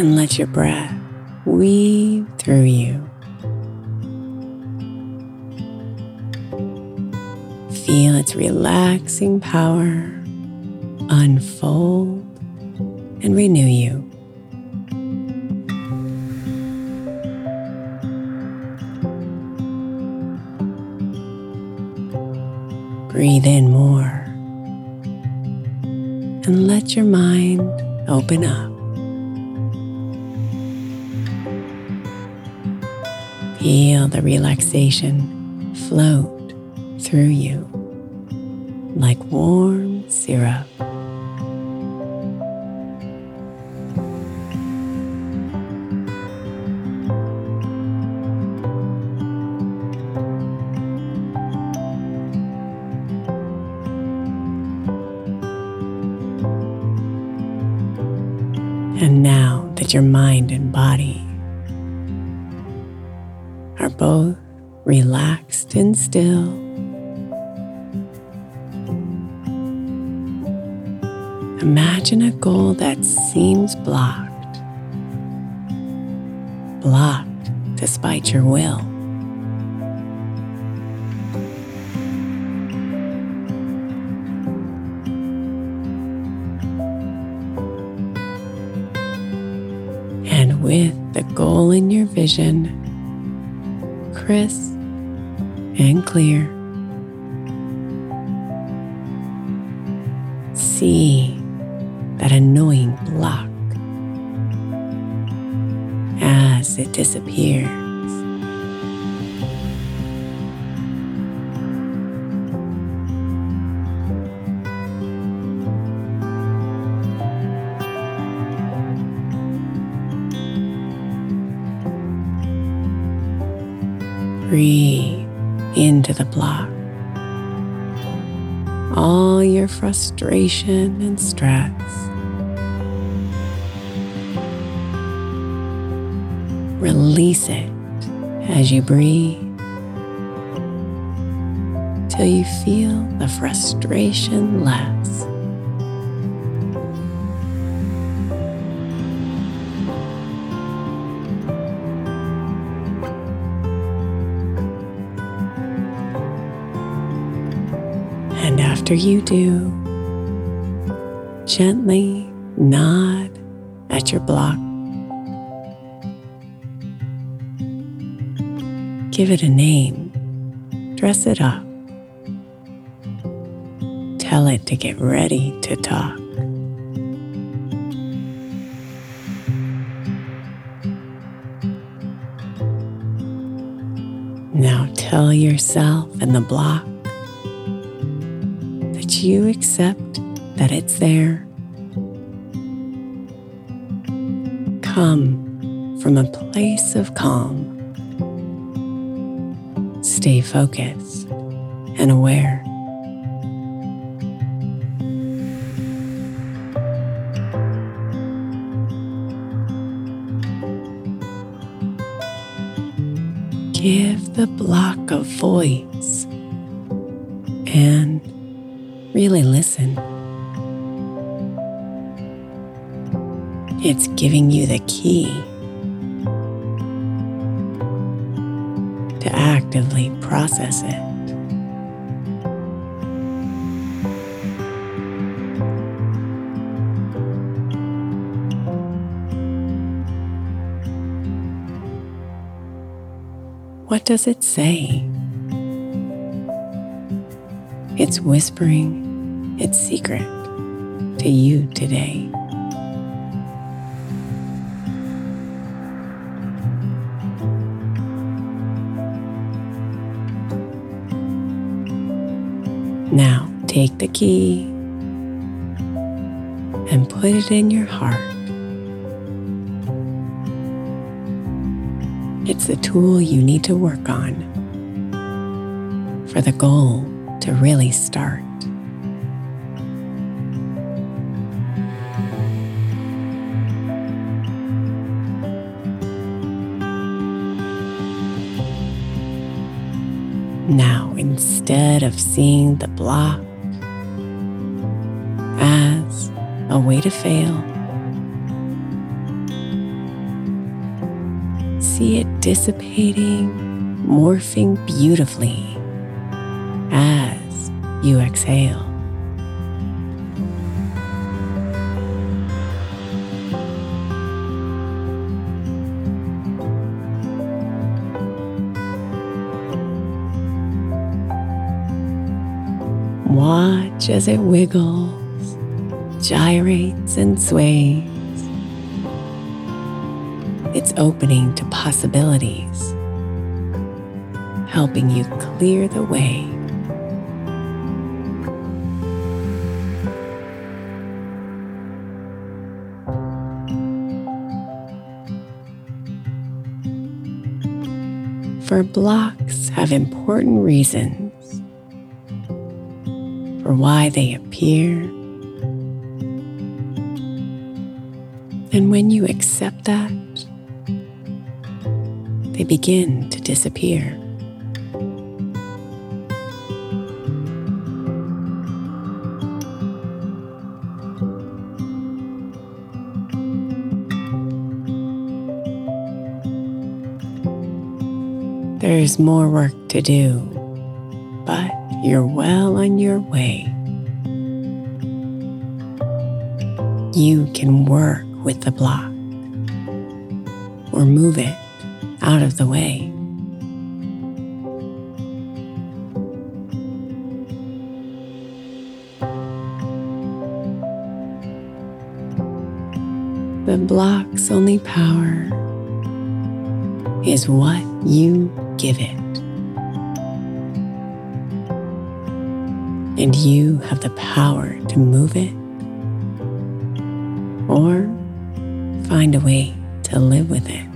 and let your breath weave through you. Feel its relaxing power unfold and renew you. Breathe in more and let your mind open up. Feel the relaxation float through you like warm syrup. And now that your mind and body both relaxed and still. Imagine a goal that seems blocked, blocked despite your will. with the goal in your vision, crisp and clear. See that annoying block as it disappears. Breathe into the block. All your frustration and stress. Release it as you breathe till you feel the frustration less. After you do, gently nod at your block. Give it a name, dress it up. Tell it to get ready to talk. Now tell yourself and the block you accept that it's there. Come from a place of calm. Stay focused and aware. Give the block a voice and really listen. It's giving you the key to actively process it. What does it say? It's whispering its secret to you today. Now take the key and put it in your heart. It's the tool you need to work on for the goal to really start. Now, instead of seeing the block as a way to fail, see it dissipating, morphing beautifully as you exhale. Watch as it wiggles, gyrates, and sways. It's opening to possibilities, helping you clear the way. For blocks have important reasons for why they appear. And when you accept that, they begin to disappear. There's more work to do, but you're well on your way. You can work with the block or move it out of the way. The block's only power is what you give it. And you have the power to move it or find a way to live with it.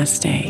Namaste.